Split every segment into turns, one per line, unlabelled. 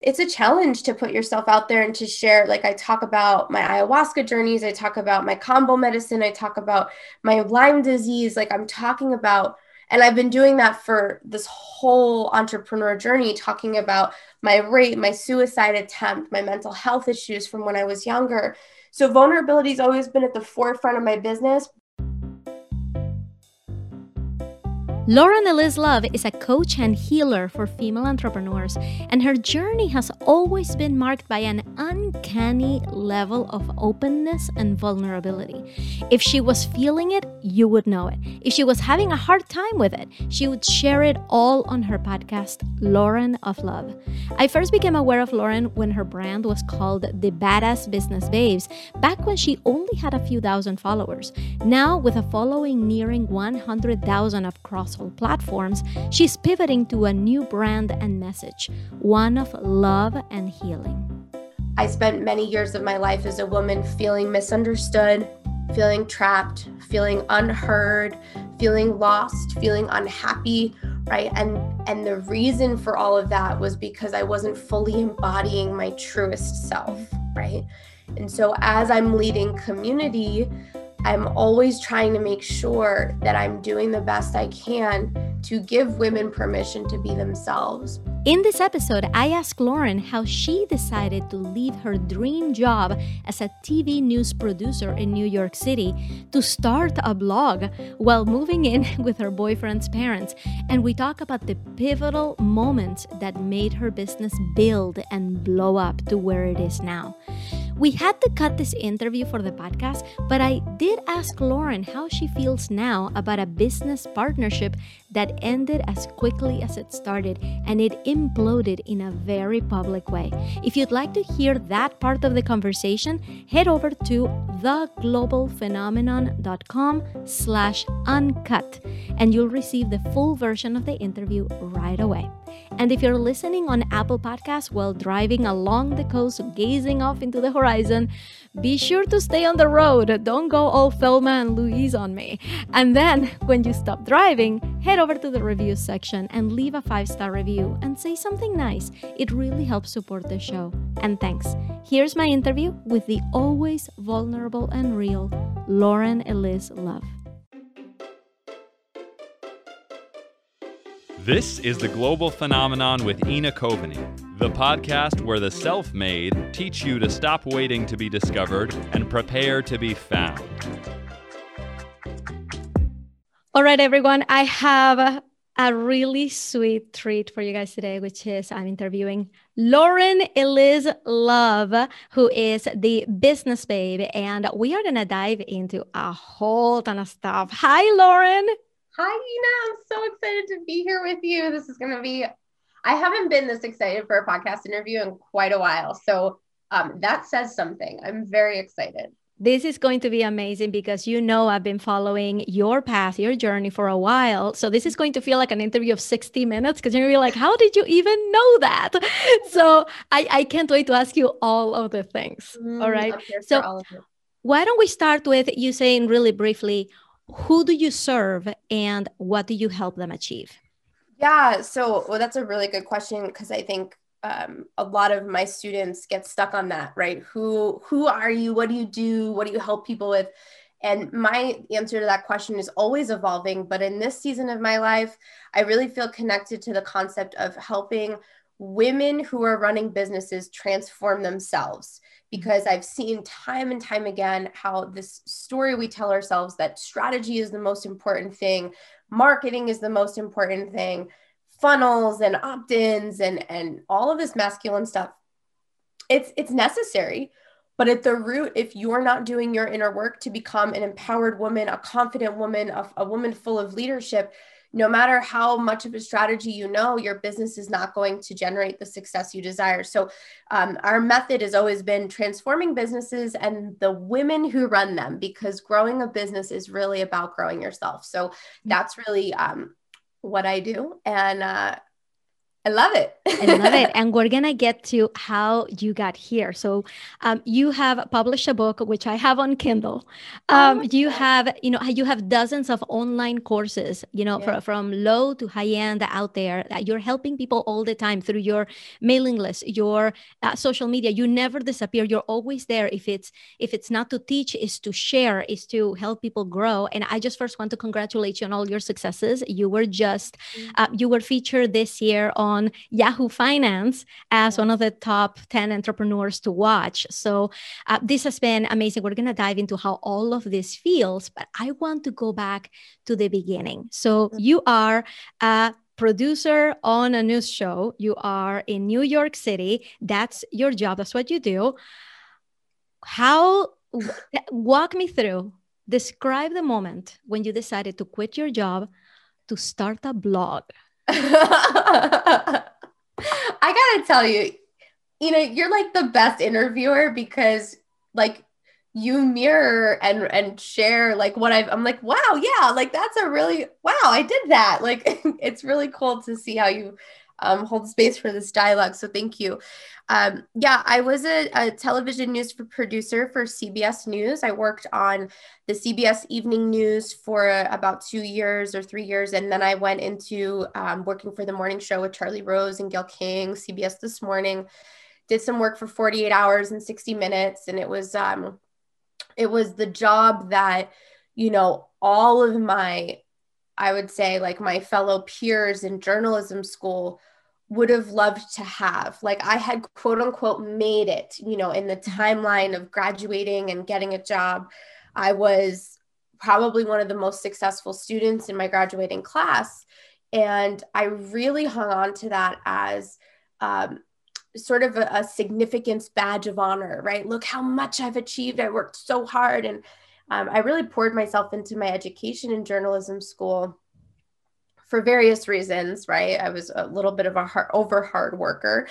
it's a challenge to put yourself out there and to share like i talk about my ayahuasca journeys i talk about my kambo medicine i talk about my lyme disease like i'm talking about and i've been doing that for this whole entrepreneur journey talking about my rape my suicide attempt my mental health issues from when i was younger. So vulnerability has always been at the forefront of my business
Lauren Eliz Love is a coach and healer for female entrepreneurs, and her journey has always been marked by an uncanny level of openness and vulnerability. If she was feeling it, you would know it. If she was having a hard time with it, she would share it all on her podcast, Lauren of Love. I first became aware of Lauren when her brand was called The Badass Business Babes, back when she only had a few thousand followers. Now, with a following nearing 100,000 platforms, she's pivoting to a new brand and message one of love and healing.
I spent many years of my life as a woman feeling misunderstood, feeling trapped, feeling unheard, feeling lost, feeling unhappy, right? And and the reason for all of that was because I wasn't fully embodying my truest self, right? And so as I'm leading community, I'm always trying to make sure that I'm doing the best I can to give women permission to be themselves.
In this episode, I asked Lauren how she decided to leave her dream job as a TV news producer in New York City to start a blog while moving in with her boyfriend's parents. And we talk about the pivotal moments that made her business build and blow up to where it is now. We had to cut this interview for the podcast, but I did ask Lauren how she feels now about a business partnership that ended as quickly as it started and it imploded in a very public way. If you'd like to hear that part of the conversation, head over to theglobalphenomenon.com slash uncut and you'll receive the full version of the interview right away. And if you're listening on Apple Podcasts while driving along the coast, gazing off into the horizon, be sure to stay on the road. Don't go all Thelma and Louise on me. And then, when you stop driving, head over to the reviews section and leave a five star review and say something nice. It really helps support the show. And thanks. Here's my interview with the always vulnerable and real Lauren Eliz Love.
This is the Global Phenomenon with Ina Coveney, the podcast where the self made teach you to stop waiting to be discovered and prepare to be found.
All right, everyone, I have a really sweet treat for you guys today, which is I'm interviewing Lauren Eliz Love, who is the business babe, and we are going to dive into a whole ton of stuff. Hi, Lauren.
Hi, Ina. I'm so excited to be here with you. This is going to be, I haven't been this excited for a podcast interview in quite a while. So um, that says something. I'm very excited.
This is going to be amazing because you know I've been following your path, your journey for a while. So this is going to feel like an interview of 60 minutes because you're gonna be like, how did you even know that? So I, I can't wait to ask you all of the things. Mm, all right. So why don't we start with you saying really briefly who do you serve and what do you help them achieve?
Yeah, so well, that's a really good question because I think um, a lot of my students get stuck on that, right? Who who are you? What do you do? What do you help people with? And my answer to that question is always evolving. But in this season of my life, I really feel connected to the concept of helping women who are running businesses transform themselves because I've seen time and time again how this story we tell ourselves that strategy is the most important thing, marketing is the most important thing, funnels and opt-ins and and all of this masculine stuff. It's it's necessary, but at the root, if you're not doing your inner work to become an empowered woman, a confident woman, a, a woman full of leadership, no matter how much of a strategy you know, your business is not going to generate the success you desire. So, um, our method has always been transforming businesses and the women who run them, because growing a business is really about growing yourself. So, mm-hmm. that's really um, what I do. And uh, I love it.
I love it. And we're going to get to how you got here. So, um, you have published a book, which I have on Kindle. Oh um, oh you God. have, you know, you have dozens of online courses, you know, yeah. from low to high end out there. That you're helping people all the time through your mailing list, your uh, social media. You never disappear. You're always there. If it's, if it's not to teach, is to share, is to help people grow. And I just first want to congratulate you on all your successes. You were just, uh, you were featured this year on Yahoo Finance as one of the top 10 entrepreneurs to watch. So uh, this has been amazing. We're going to dive into how all of this feels, but I want to go back to the beginning. So you are a producer on a news show. You are in New York City. That's your job. That's what you do. How walk me through describe the moment when you decided to quit your job to start a blog
I gotta tell you, you know, you're like the best interviewer because like you mirror and and share like what I've I'm like, wow, yeah, like that's a really wow, I did that. Like it's really cool to see how you um, hold space for this dialogue. So thank you. Um, yeah, I was a, a, television news producer for CBS News. I worked on the CBS Evening News for about two years or three years. And then I went into um, working for the morning show with Charlie Rose and Gayle King, CBS This Morning. Did some work for 48 hours and 60 minutes. And it was, um, it was the job that, you know, all of my I would say like my fellow peers in journalism school would have loved to have. Like I had quote unquote made it, you know, in the timeline of graduating and getting a job. I was probably one of the most successful students in my graduating class. And I really hung on to that as um, sort of a, a significance badge of honor, right? Look how much I've achieved. I worked so hard. And um, I really poured myself into my education in journalism school for various reasons, right? I was a little bit of a hard, over hard worker.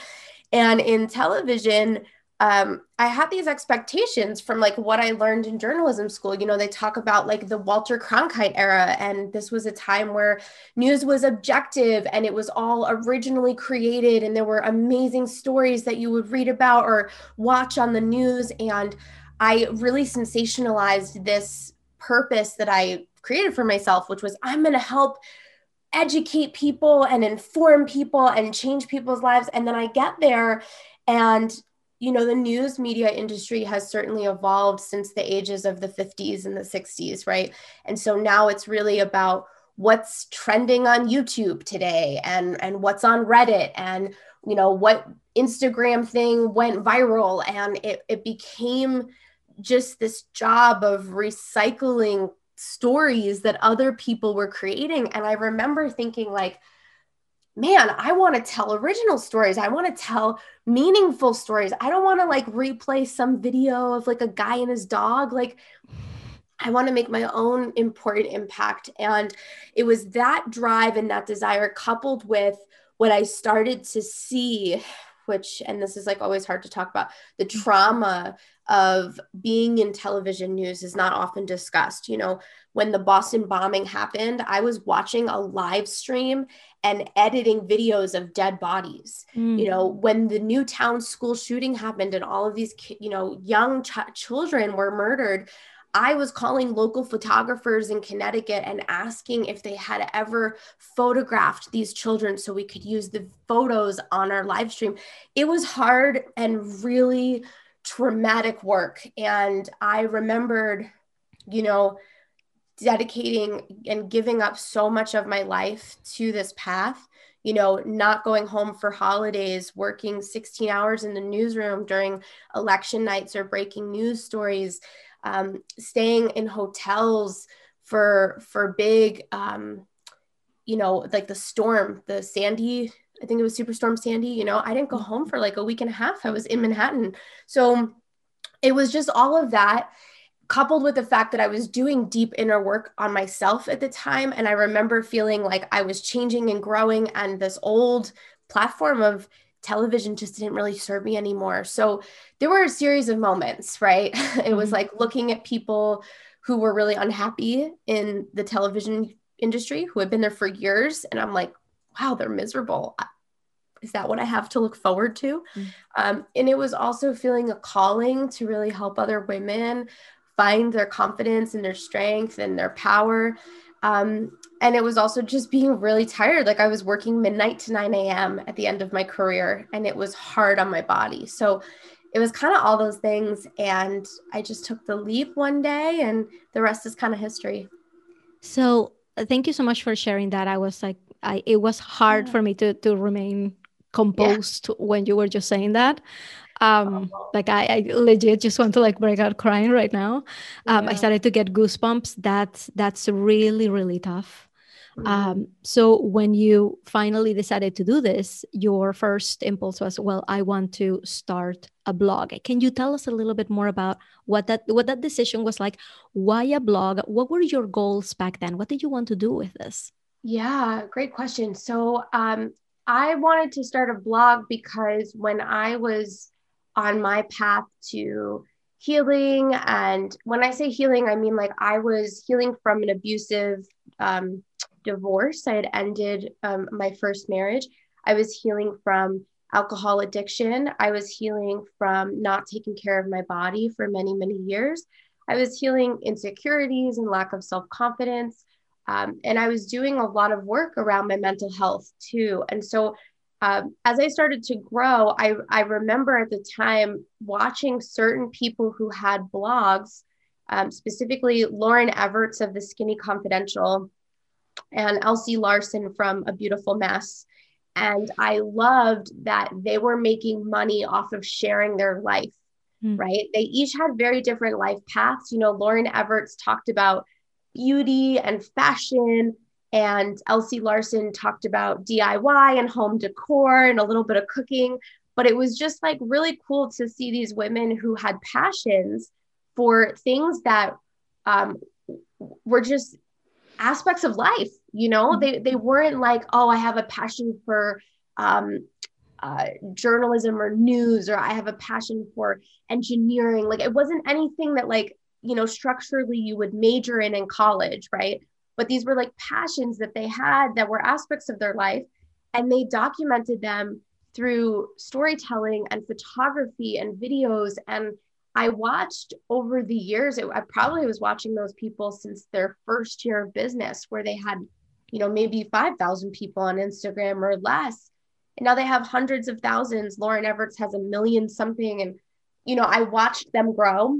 And in television, um, I had these expectations from like what I learned in journalism school. You know, they talk about like the Walter Cronkite era, and this was a time where news was objective and it was all originally created, and there were amazing stories that you would read about or watch on the news. And I really sensationalized this purpose that I created for myself, which was I'm going to help educate people and inform people and change people's lives. And then I get there and you know the news media industry has certainly evolved since the ages of the 50s and the 60s right and so now it's really about what's trending on youtube today and and what's on reddit and you know what instagram thing went viral and it, it became just this job of recycling stories that other people were creating. And I remember thinking, like, man, I want to tell original stories. I want to tell meaningful stories. I don't want to like replay some video of like a guy and his dog. Like, I want to make my own important impact. And it was that drive and that desire coupled with what I started to see, which, and this is like always hard to talk about, the trauma of being in television news is not often discussed. You know, when the Boston bombing happened, I was watching a live stream and editing videos of dead bodies. Mm. You know, when the Newtown school shooting happened and all of these, you know, young ch- children were murdered, I was calling local photographers in Connecticut and asking if they had ever photographed these children so we could use the photos on our live stream. It was hard and really traumatic work. And I remembered, you know, dedicating and giving up so much of my life to this path you know, not going home for holidays, working 16 hours in the newsroom during election nights or breaking news stories, um, staying in hotels for for big, um, you know, like the storm, the Sandy I think it was Superstorm Sandy. You know, I didn't go home for like a week and a half. I was in Manhattan. So it was just all of that coupled with the fact that I was doing deep inner work on myself at the time. And I remember feeling like I was changing and growing, and this old platform of television just didn't really serve me anymore. So there were a series of moments, right? it was mm-hmm. like looking at people who were really unhappy in the television industry who had been there for years. And I'm like, wow, they're miserable. is that what I have to look forward to? Mm. Um, and it was also feeling a calling to really help other women find their confidence and their strength and their power. Um, and it was also just being really tired. Like I was working midnight to 9 a.m. at the end of my career, and it was hard on my body. So it was kind of all those things. And I just took the leap one day, and the rest is kind of history.
So uh, thank you so much for sharing that. I was like, I, it was hard yeah. for me to to remain composed yeah. when you were just saying that um oh. like I, I legit just want to like break out crying right now. Um yeah. i started to get goosebumps. That's that's really really tough. Mm-hmm. um so when you finally decided to do this your first impulse was well i want to start a blog. Can you tell us a little bit more about what that what that decision was like? Why a blog? What were your goals back then? What did you want to do with this?
Yeah great question. So um I wanted to start a blog because when I was on my path to healing. And when I say healing, I mean like I was healing from an abusive um, divorce. I had ended um, my first marriage. I was healing from alcohol addiction. I was healing from not taking care of my body for many, many years. I was healing insecurities and lack of self confidence. Um, and I was doing a lot of work around my mental health too. And so um, as I started to grow, I, I remember at the time watching certain people who had blogs, um, specifically Lauren Evarts of the Skinny Confidential and Elsie Larson from A Beautiful Mess. And I loved that they were making money off of sharing their life, mm. right? They each had very different life paths. You know, Lauren Evarts talked about beauty and fashion and Elsie Larson talked about DIY and home decor and a little bit of cooking. But it was just like really cool to see these women who had passions for things that um, were just aspects of life. You know, mm-hmm. they, they weren't like, oh, I have a passion for um, uh, journalism or news, or I have a passion for engineering. Like it wasn't anything that, like, you know, structurally you would major in in college, right? But these were like passions that they had that were aspects of their life and they documented them through storytelling and photography and videos. And i watched over the years it, i probably was watching those people since their first year of business where they had you know maybe 5000 people on instagram or less. And now they have hundreds of thousands. Lauren evarts has a million something. And you know i watched them grow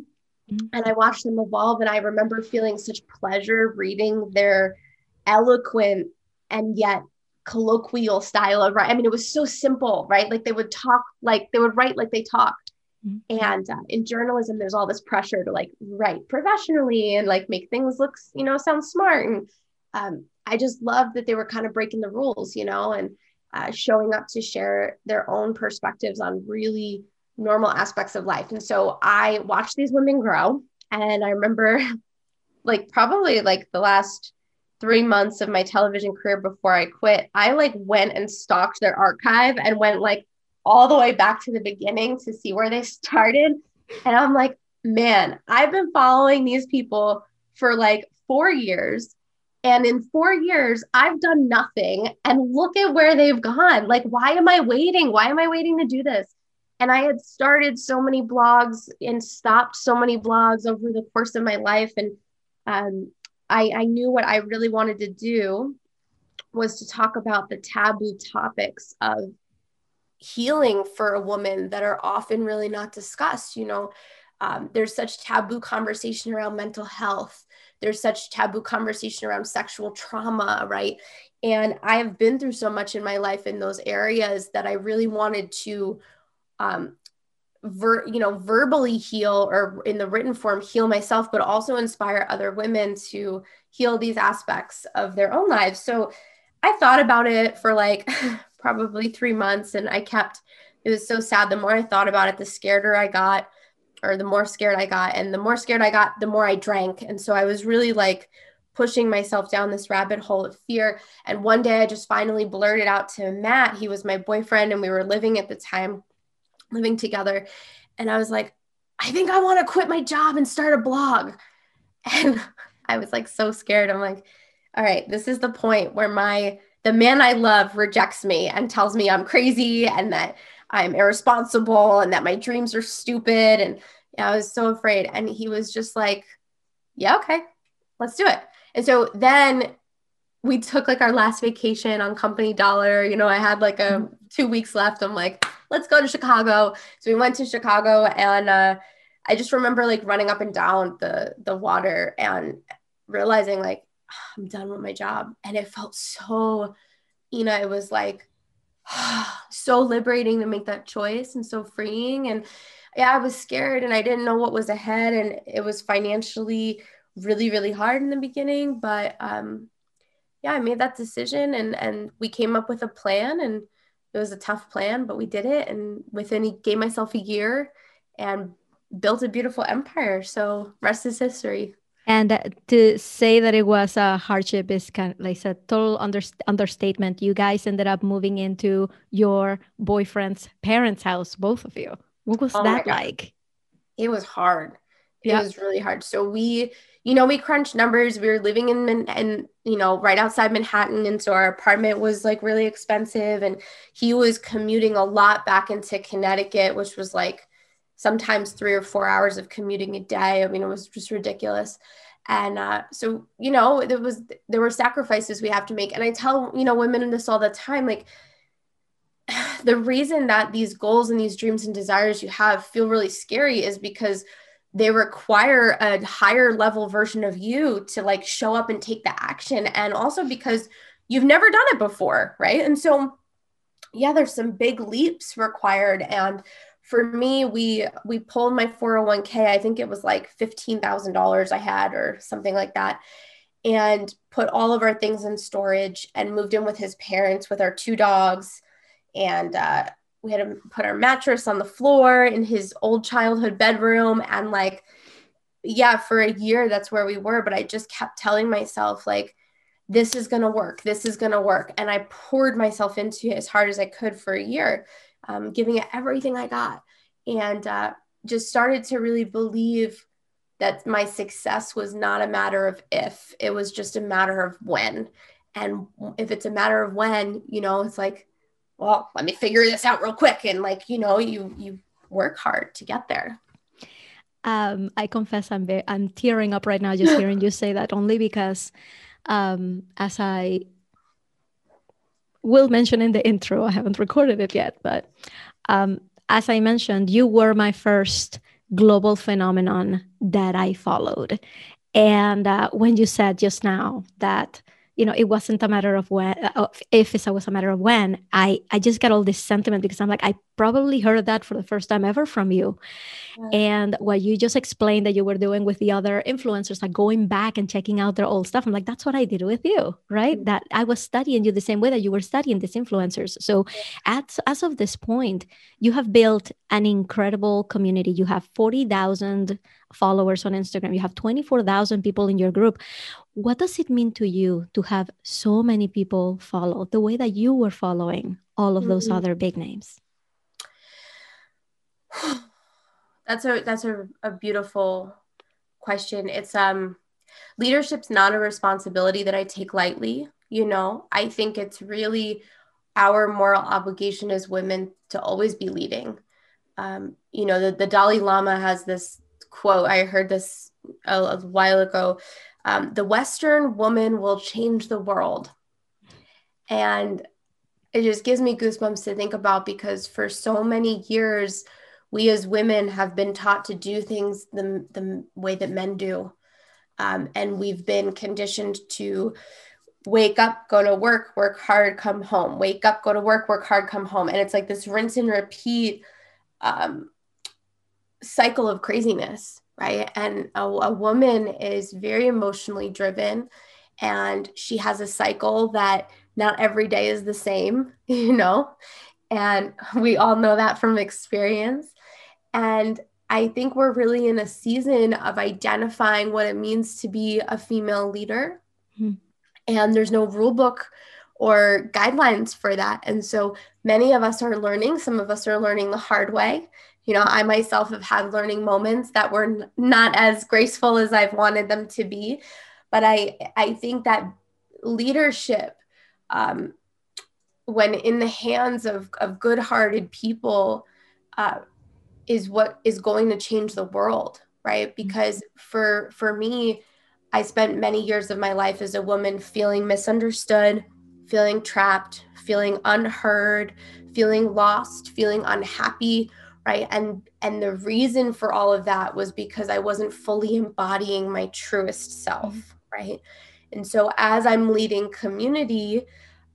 Mm-hmm. And I watched them evolve. And I remember feeling such pleasure reading their eloquent and yet colloquial style of writing. I mean, it was so simple, right? Like they would talk like they would write like they talked. Mm-hmm. And uh, in journalism, there's all this pressure to like write professionally and like make things look, you know, sound smart. And um, I just loved that they were kind of breaking the rules, you know, and uh, showing up to share their own perspectives on really normal aspects of life. And so I watched these women grow. And I remember like probably like the last three months of my television career before I quit, I like went and stalked their archive and went like all the way back to the beginning to see where they started. And I'm like, man, I've been following these people for like four years. And in four years, I've done nothing. And look at where they've gone. Like, why am I waiting? Why am I waiting to do this? And I had started so many blogs and stopped so many blogs over the course of my life. And um, I, I knew what I really wanted to do was to talk about the taboo topics of healing for a woman that are often really not discussed. You know, um, there's such taboo conversation around mental health. There's such taboo conversation around sexual trauma, right? And I have been through so much in my life in those areas that I really wanted to um, ver, you know, verbally heal or in the written form heal myself, but also inspire other women to heal these aspects of their own lives. So I thought about it for like probably three months and I kept, it was so sad. The more I thought about it, the scareder I got, or the more scared I got. And the more scared I got, the more I drank. And so I was really like, pushing myself down this rabbit hole of fear. And one day I just finally blurted out to Matt. He was my boyfriend and we were living at the time living together. And I was like, I think I want to quit my job and start a blog. And I was like so scared. I'm like, all right, this is the point where my the man I love rejects me and tells me I'm crazy and that I'm irresponsible and that my dreams are stupid. And I was so afraid. And he was just like, yeah, okay, let's do it. And so then we took like our last vacation on company dollar. You know, I had like a mm-hmm. two weeks left. I'm like, let's go to Chicago. So we went to Chicago and uh, I just remember like running up and down the the water and realizing like I'm done with my job. And it felt so, you know, it was like so liberating to make that choice and so freeing. And yeah, I was scared and I didn't know what was ahead. And it was financially really, really hard in the beginning. But um, yeah, I made that decision and and we came up with a plan and it was a tough plan, but we did it. And within he gave myself a year and built a beautiful empire. So rest is history.
And uh, to say that it was a hardship is kind of like a total under, understatement. You guys ended up moving into your boyfriend's parents' house, both of you. What was oh that like?
It was hard. It yeah. was really hard. So we, you know, we crunched numbers. We were living in, and you know, right outside Manhattan, and so our apartment was like really expensive. And he was commuting a lot back into Connecticut, which was like sometimes three or four hours of commuting a day. I mean, it was just ridiculous. And uh, so, you know, there was there were sacrifices we have to make. And I tell you know women in this all the time, like the reason that these goals and these dreams and desires you have feel really scary is because they require a higher level version of you to like show up and take the action. And also because you've never done it before right? And so yeah there's some big leaps required. And for me we we pulled my 401k i think it was like $15000 i had or something like that and put all of our things in storage and moved in with his parents with our two dogs. And uh, we had to put our mattress on the floor in his old childhood bedroom. And like yeah for a year that's where we were. But i just kept telling myself like this is going to work. This is going to work. And i poured myself into it as hard as i could for a year um, giving it everything I got, and uh, just started to really believe that my success was not a matter of if, it was just a matter of when. And if it's a matter of when, you know, it's like, well, let me figure this out real quick. And like, you know, you you work hard to get there.
Um, I confess I'm very, I'm tearing up right now just hearing you say that only because um, as I will mention in the intro. I haven't recorded it yet, but um, as I mentioned, you were my first global phenomenon that I followed. And uh, when you said just now that you know, it wasn't a matter of when, uh, if it was a matter of when. I I just got all this sentiment because I'm like, I probably heard that for the first time ever from you, yeah. and what you just explained that you were doing with the other influencers, like going back and checking out their old stuff. I'm like, that's what I did with you, right? Mm-hmm. That I was studying you the same way that you were studying these influencers. So, at as of this point, you have built an incredible community. You have forty thousand followers on Instagram. You have twenty four thousand people in your group. What does it mean to you to have so many people follow the way that you were following all of those mm-hmm. other big names?
That's a that's a, a beautiful question. It's um leadership's not a responsibility that i take lightly you know? I think it's really our moral obligation as women to always be leading. Um, you know the, the dalai lama has this quote i heard this a, a while ago um, the Western woman will change the world. And it just gives me goosebumps to think about because for so many years, we as women have been taught to do things the, the way that men do. Um, and we've been conditioned to wake up, go to work, work hard, come home, wake up, go to work, work hard, come home. And it's like this rinse and repeat um, cycle of craziness right? And a, a woman is very emotionally driven and she has a cycle that not every day is the same, you know? And we all know that from experience. And I think we're really in a season of identifying what it means to be a female leader. Mm-hmm. And there's no rule book or guidelines for that. And so many of us are learning, some of us are learning the hard way you know i myself have had learning moments that were not as graceful as i've wanted them to be but i i think that leadership um, when in the hands of, of good-hearted people uh, is what is going to change the world right mm-hmm. because for for me i spent many years of my life as a woman feeling misunderstood feeling trapped feeling unheard feeling lost feeling unhappy right and and the reason for all of that was because i wasn't fully embodying my truest self mm-hmm. right and so as i'm leading community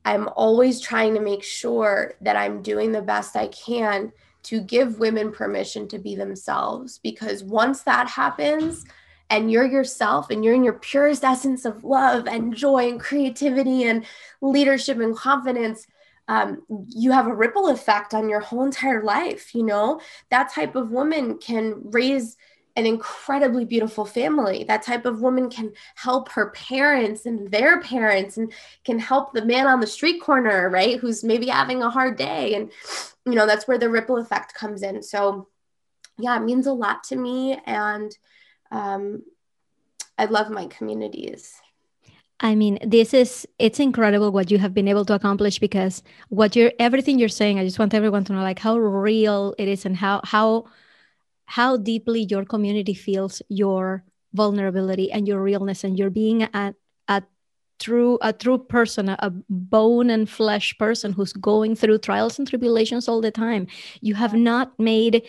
I'm always trying to make sure that I'm doing the best I can to give women permission to be themselves. Because once that happens, and you're yourself and you're in your purest essence of love and joy and creativity and leadership and confidence, um, you have a ripple effect on your whole entire life. You know, that type of woman can raise an incredibly beautiful family. That type of woman can help her parents and their parents and can help the man on the street corner, right? Who's maybe having a hard day. And, you know, that's where the ripple effect comes in. So, yeah, it means a lot to me. And um, I love my communities.
I mean, this is it's incredible what you have been able to accomplish because what you're everything you're saying, I just want everyone to know like how real it is and how how how deeply your community feels your vulnerability and your realness and your being a, a true a true person a, bone and flesh person who's going through trials and tribulations all the time. You have not made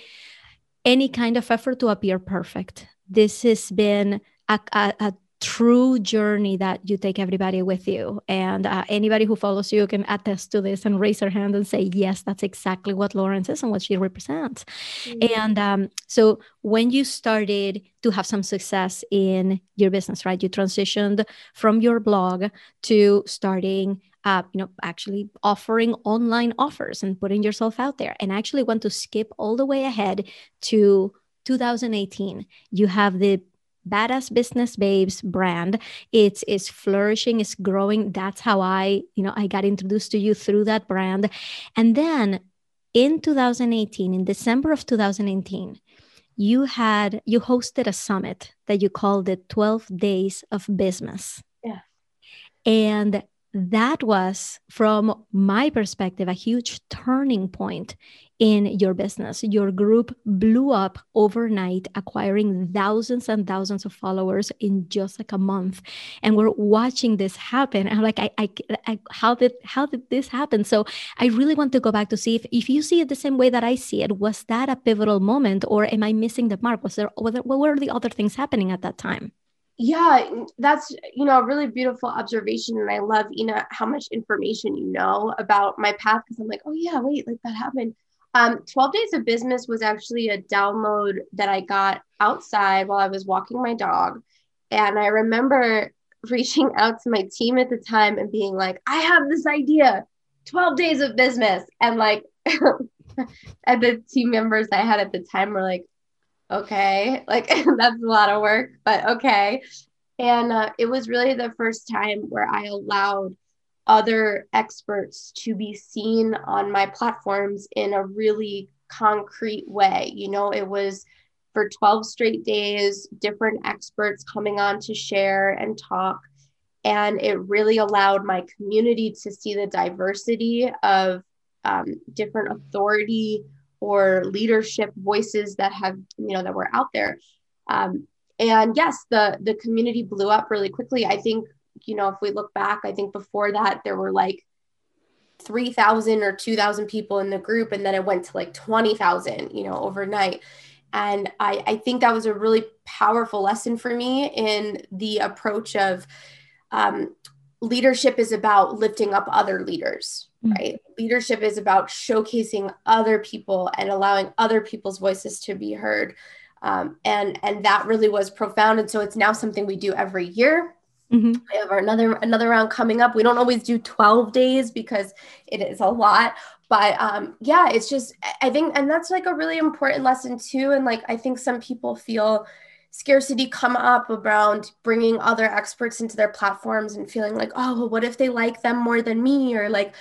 any kind of effort to appear perfect. This has been a, a, a true journey that you take everybody with you. And uh, anybody who follows you can attest to this and raise their hand and say, yes, that's exactly what Lauren is and what she represents. Mm-hmm. And um, so when you started to have some success in your business, right, you transitioned from your blog to starting. Uh, you know, actually offering online offers and putting yourself out there. And I actually want to skip all the way ahead to 2018. You have the badass business babes brand. It's is flourishing it's growing. That's how i you know i got introduced to you through that brand. And then in 2018 in december of 2018 you had you hosted a summit that you called the 12 days of business.
Yeah.
And that was from my perspective a huge turning point in your business. Your group blew up overnight, acquiring thousands and thousands of followers in just like a month. And we're watching this happen. I'm like, I, I, I, how did how did this happen? So I really want to go back to see if, if you see it the same way that I see it. Was that a pivotal moment, or am I missing the mark? Was there what were the other things happening at that time?
yeah that's you know a really beautiful observation and i love ina how much information you know about my path because i'm like oh yeah wait like that happened um, 12 Days of Business was actually a download that I got outside while I was walking my dog. And I remember reaching out to my team at the time and being like, I have this idea 12 days of business. And like, and the team members I had at the time were like, okay, like that's a lot of work, but okay. And uh, it was really the first time where I allowed other experts to be seen on my platforms in a really concrete way. You know, it was for 12 straight days, different experts coming on to share and talk. And it really allowed my community to see the diversity of um, different authority or leadership voices that have, you know, that were out there. Um, and yes, the the community blew up really quickly. I think you know, if we look back, I think before that there were like 3,000 or 2,000 people in the group, and then it went to like 20,000, you know, overnight. And I, I think that was a really powerful lesson for me in the approach of um, leadership is about lifting up other leaders, mm-hmm. right? Leadership is about showcasing other people and allowing other people's voices to be heard. Um, and and that really was profound. And so it's now something we do every year. Mm-hmm. We have another another round coming up. We don't always do 12 days because it is a lot. But um, yeah, it's just I think, and that's like a really important lesson too. And like I think some people feel scarcity come up around bringing other experts into their platforms and feeling like, oh, well, what if they like them more than me, or like,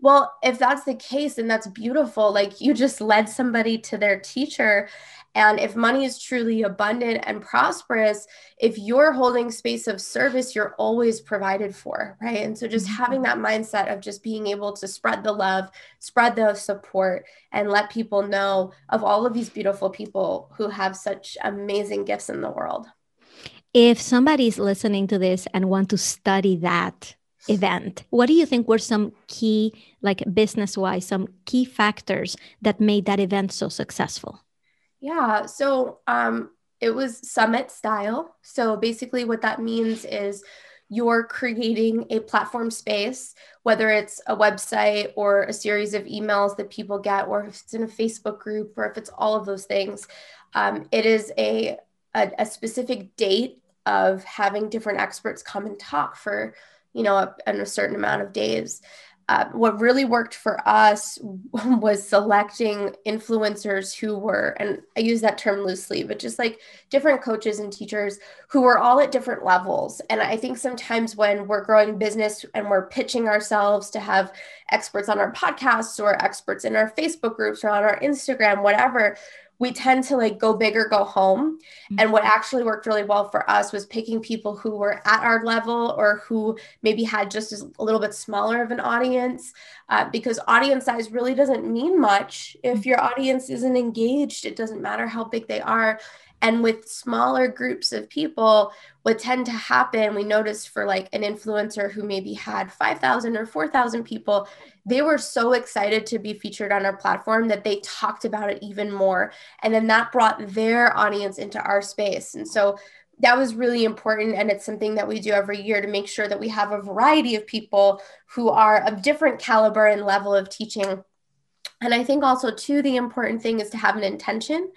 well, if that's the case, and that's beautiful, like you just led somebody to their teacher. And if money is truly abundant and prosperous, if you're holding space of service, you're always provided for, right? And so just mm-hmm. having that mindset of just being able to spread the love, spread the support, and let people know of all of these beautiful people who have such amazing gifts in the world.
If somebody's listening to this and want to study that, event what do you think were some key like business wise some key factors that made that event so successful
yeah so um it was summit style so basically what that means is you're creating a platform space, whether it's a website or a series of emails that people get, or if it's in a Facebook group, or if it's all of those things. Um, it is a, a, a, specific date of having different experts come and talk for you know, a, in a certain amount of days. Uh, what really worked for us was selecting influencers who were, and I use that term loosely, but just like different coaches and teachers who were all at different levels. And I think sometimes when we're growing business and we're pitching ourselves to have experts on our podcasts or experts in our Facebook groups or on our Instagram, whatever, we tend to like go big or go home. Mm-hmm. And what actually worked really well for us was picking people who were at our level or who maybe had just a little bit smaller of an audience, uh, because audience size really doesn't mean much. If your audience isn't engaged, it doesn't matter how big they are. And with smaller groups of people, what tend to happen, we noticed for like an influencer who maybe had 5,000 or 4,000 people, they were so excited to be featured on our platform that they talked about it even more. And then that brought their audience into our space. And so that was really important. And it's something that we do every year to make sure that we have a variety of people who are of different caliber and level of teaching and I think also, too, the important thing is to have an intention.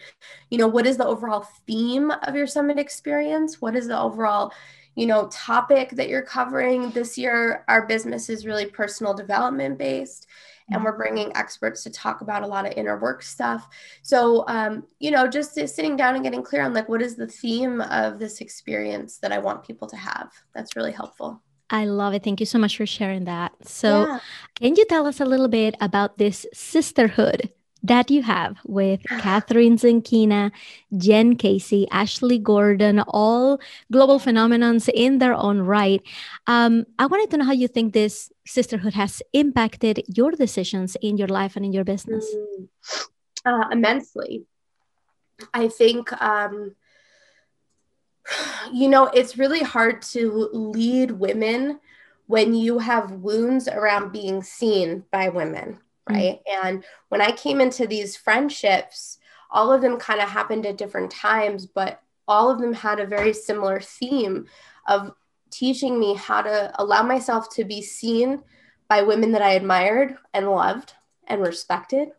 You know, what is the overall theme of your summit experience? What is the overall, you know, topic that you're covering this year? Our business is really personal development based, and we're bringing experts to talk about a lot of inner work stuff. So, um, you know, just sitting down and getting clear on like, what is the theme of this experience that I want people to have? That's really helpful.
I love it. Thank you so much for sharing that. So, yeah. can you tell us a little bit about this sisterhood that you have with Kathrin Zenkina, Jen Casey, Ashley Gordon, all global phenomenons in their own right? Um, I wanted to know how you think this sisterhood has impacted your decisions in your life and in your business. Mm,
uh, immensely. I think. Um, you know, it's really hard to lead women when you have wounds around being seen by women, mm. right? Mm-hmm. And when I came into these friendships, all of them kind of happened at different times, but all of them had a very similar theme of teaching me how to allow myself to be seen by women that I admired and loved and respected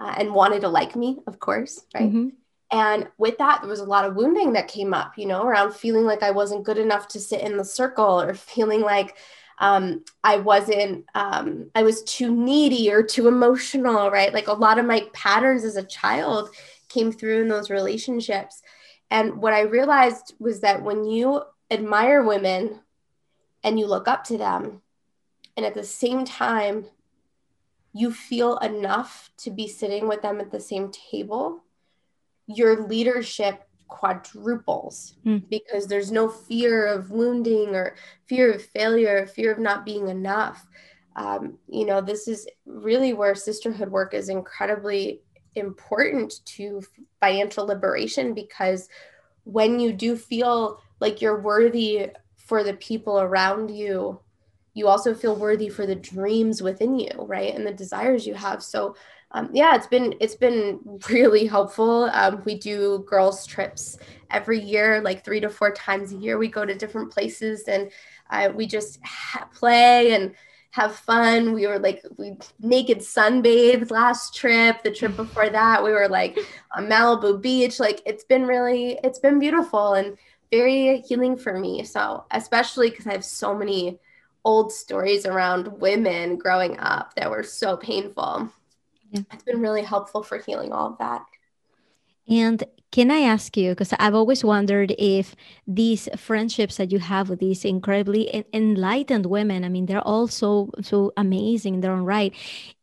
uh, and wanted to like me, of course, right? Mm-hmm. And with that, there was a lot of wounding that came up, you know, around feeling like I wasn't good enough to sit in the circle or feeling like um, I wasn't, um, I was too needy or too emotional, right? Like a lot of my patterns as a child came through in those relationships. And what I realized was that when you admire women and you look up to them, and at the same time, you feel enough to be sitting with them at the same table your leadership quadruples mm. because there's no fear of wounding or fear of failure, fear of not being enough. Um, you know, this is really where sisterhood work is incredibly important to financial liberation because when you do feel like you're worthy for the people around you, you also feel worthy for the dreams within you, right? And the desires you have. So um, yeah, it's been it's been really helpful. Um, we do girls trips every year, like three to four times a year. We go to different places and uh, we just ha- play and have fun. We were like we naked sunbathed last trip. The trip before that, we were like on Malibu Beach. Like it's been really it's been beautiful and very healing for me. So especially because I have so many old stories around women growing up that were so painful yeah. it's been really helpful for healing all of that
And can I ask you, because I've always wondered if these friendships that you have with these incredibly enlightened women, I mean, they're all so, so amazing in their own right,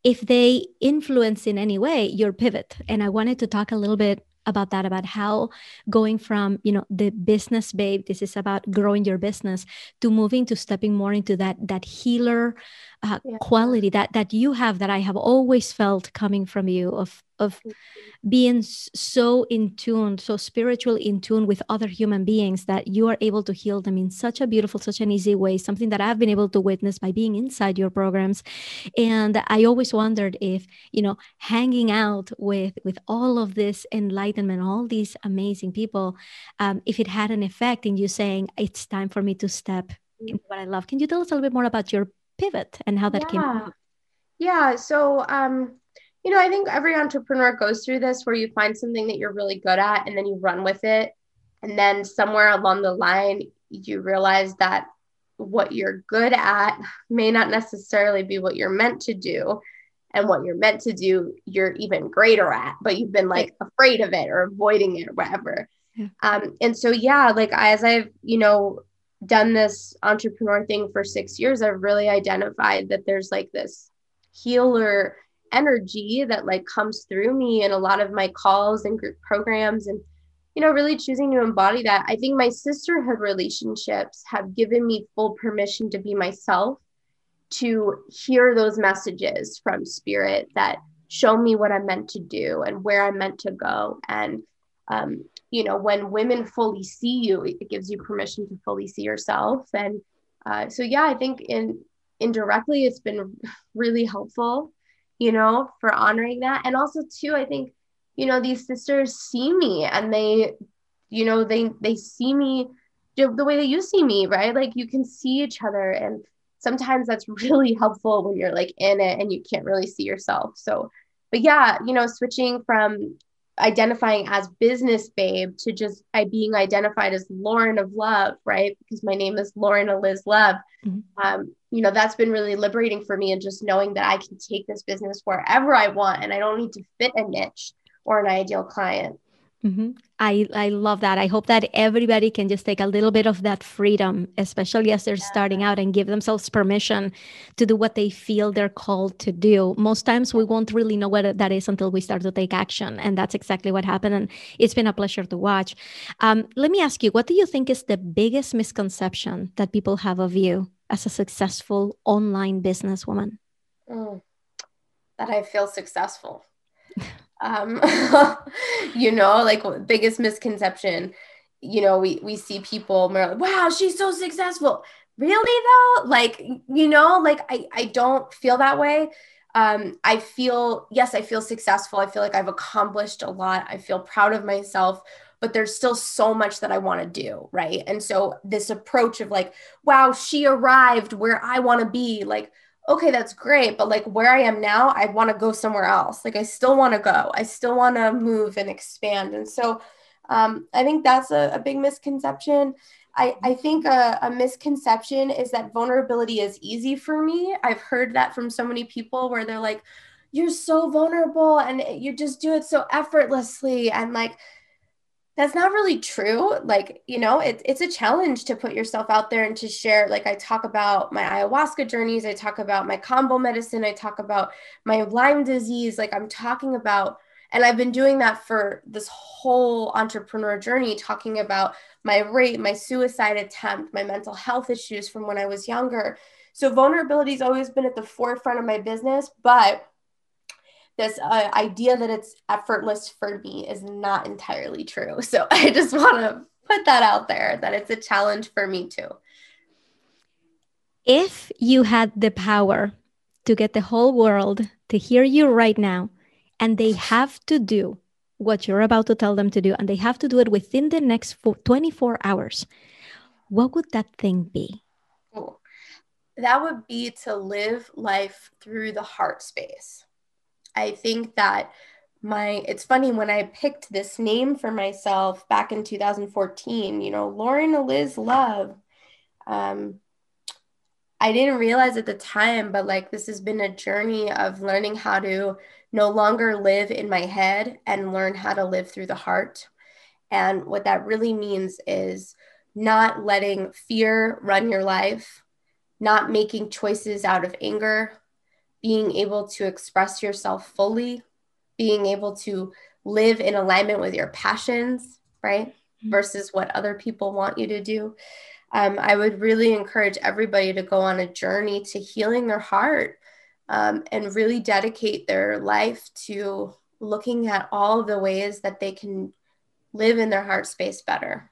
if they influence in any way your pivot. And I wanted to talk a little bit about that about how going from you know the business babe this is about growing your business to moving to stepping more into that that healer uh, yeah. quality that that you have that i have always felt coming from you of of being so in tune so spiritually in tune with other human beings that you are able to heal them in such a beautiful such an easy way something that i've been able to witness by being inside your programs. And i always wondered if you know hanging out with with all of this enlightenment all these amazing people um, if it had an effect in you saying it's time for me to step into what i love. Can you tell us a little bit more about your pivot and how that
yeah.
came about?
Yeah. So um you know, I think every entrepreneur goes through this where you find something that you're really good at and then you run with it. And then somewhere along the line, you realize that what you're good at may not necessarily be what you're meant to do. And what you're meant to do, you're even greater at, but you've been like afraid of it or avoiding it or whatever. Yeah. Um, and so, yeah, like as I've, you know, done this entrepreneur thing for six years, I've really identified that there's like this healer energy that like comes through me in a lot of my calls and group programs and you know really choosing to embody that. I think my sisterhood relationships have given me full permission to be myself to hear those messages from spirit that show me what i'm meant to do and where i'm meant to go. And um, you know when women fully see you it gives you permission to fully see yourself. And uh, so yeah i think in indirectly it's been really helpful you know, for honoring that. And also too, I think, you know, these sisters see me and they, you know, they they see me the way that you see me, right? Like you can see each other and sometimes that's really helpful when you're like in it and you can't really see yourself. So, but yeah, you know, switching from identifying as business babe to just I being identified as Lauren of Love, right? Because my name is Lauren Eliz Love. Mm-hmm. Um, you know, that's been really liberating for me and just knowing that I can take this business wherever I want and I don't need to fit a niche or an ideal client.
Mm-hmm. I, I love that. I hope that everybody can just take a little bit of that freedom, especially as they're yeah. starting out and give themselves permission to do what they feel they're called to do. Most times we won't really know what that is until we start to take action. And that's exactly what happened. And it's been a pleasure to watch. Um, let me ask you, what do you think is the biggest misconception that people have of you as a successful online businesswoman? Mm,
that I feel successful. um, you know, like biggest misconception, you know, we, we see people, like, wow, she's so successful. Really though? Like, you know, like I, I don't feel that way. Um, I feel, yes, I feel successful. I feel like I've accomplished a lot. I feel proud of myself, but there's still so much that I want to do. Right. And so this approach of like, wow, she arrived where I want to be, like, okay, that's great, but like where I am now, I want to go somewhere else. Like I still want to go. I still want to move and expand. And so um, I think that's a, a big misconception. I, I think a, a, misconception is that vulnerability is easy for me. I've heard that from so many people where they're like, you're so vulnerable and you just do it so effortlessly. And like, that's not really true. Like, you know, it, it's a challenge to put yourself out there and to share. Like, I talk about my ayahuasca journeys, I talk about my kambo medicine, I talk about my Lyme disease. Like, I'm talking about, and I've been doing that for this whole entrepreneur journey, talking about my rape, my suicide attempt, my mental health issues from when I was younger. So, vulnerability has always been at the forefront of my business, but this uh, idea that it's effortless for me is not entirely true. So I just want to put that out there that it's a challenge for me too.
If you had the power to get the whole world to hear you right now, and they have to do what you're about to tell them to do, and they have to do it within the next 24 hours, what would that thing be?
That would be to live life through the heart space. I think that my it's funny when I picked this name for myself back in 2014, you know, Lauren Eliz Love. Um, I didn't realize at the time, but like this has been a journey of learning how to no longer live in my head and learn how to live through the heart. And what that really means is not letting fear run your life, not making choices out of anger, being able to express yourself fully, being able to live in alignment with your passions, right? Mm-hmm. Versus what other people want you to do um, I would really encourage everybody to go on a journey to healing their heart um, and really dedicate their life to looking at all the ways that they can live in their heart space better.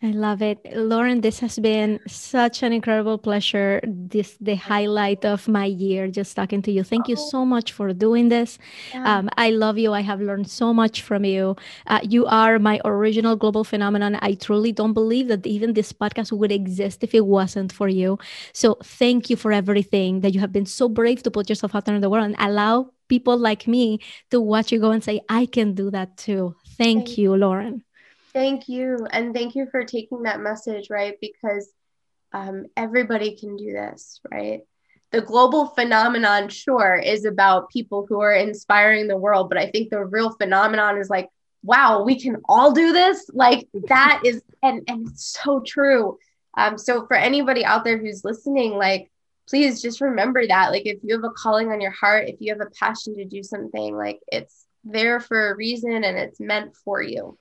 I love it. Lauren, this has been such an incredible pleasure. This the highlight of my year just talking to you. Thank you so much for doing this. Yeah. Um, I love you. I have learned so much from you. Uh, you are my original global phenomenon. I truly don't believe that even this podcast would exist if it wasn't for you. So thank you for everything that you have been so brave to put yourself out there in the world and allow people like me to watch you go and say, I can do that too. Thank, thank you, Lauren.
Thank you. And thank you for taking that message, right? Because um, everybody can do this, right? The global phenomenon, sure, is about people who are inspiring the world. But I think the real phenomenon is like, wow, we can all do this. Like that is, and, and it's so true. Um, so for anybody out there who's listening, like, please just remember that. Like, if you have a calling on your heart, if you have a passion to do something, like it's there for a reason and it's meant for you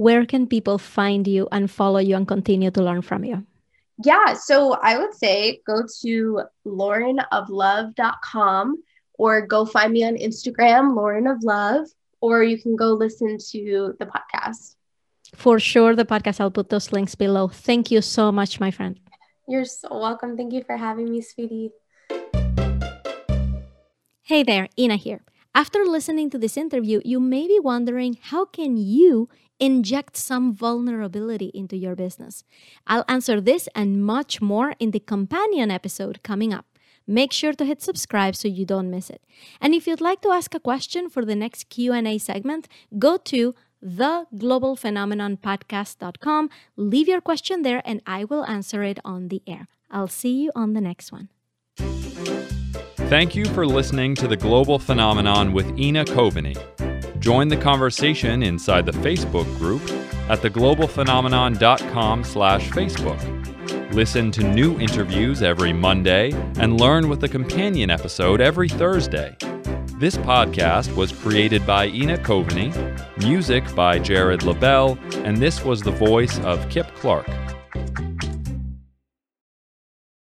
where can people find you and follow you and continue to learn from you?
Yeah, so I would say go to laurenoflove.com or go find me on Instagram, Lauren of Love, or you can go listen to the podcast.
For sure, the podcast, I'll put those links below. Thank you so much, my friend.
You're so welcome. Thank you for having me, sweetie.
Hey there, Ina here. After listening to this interview, you may be wondering how can you inject some vulnerability into your business? I'll answer this and much more in the companion episode coming up. Make sure to hit subscribe so you don't miss it. And if you'd like to ask a question for the next Q&A segment, go to theglobalphenomenonpodcast.com, leave your question there and I will answer it on the air. I'll see you on the next one.
Thank you for listening to The Global Phenomenon with Ina Coveney. Join the conversation inside the Facebook group at theglobalphenomenon.com slash Facebook. Listen to new interviews every Monday and learn with a companion episode every Thursday. This podcast was created by Ina Coveney, music by Jared LaBelle, and this was the voice of Kip Clark.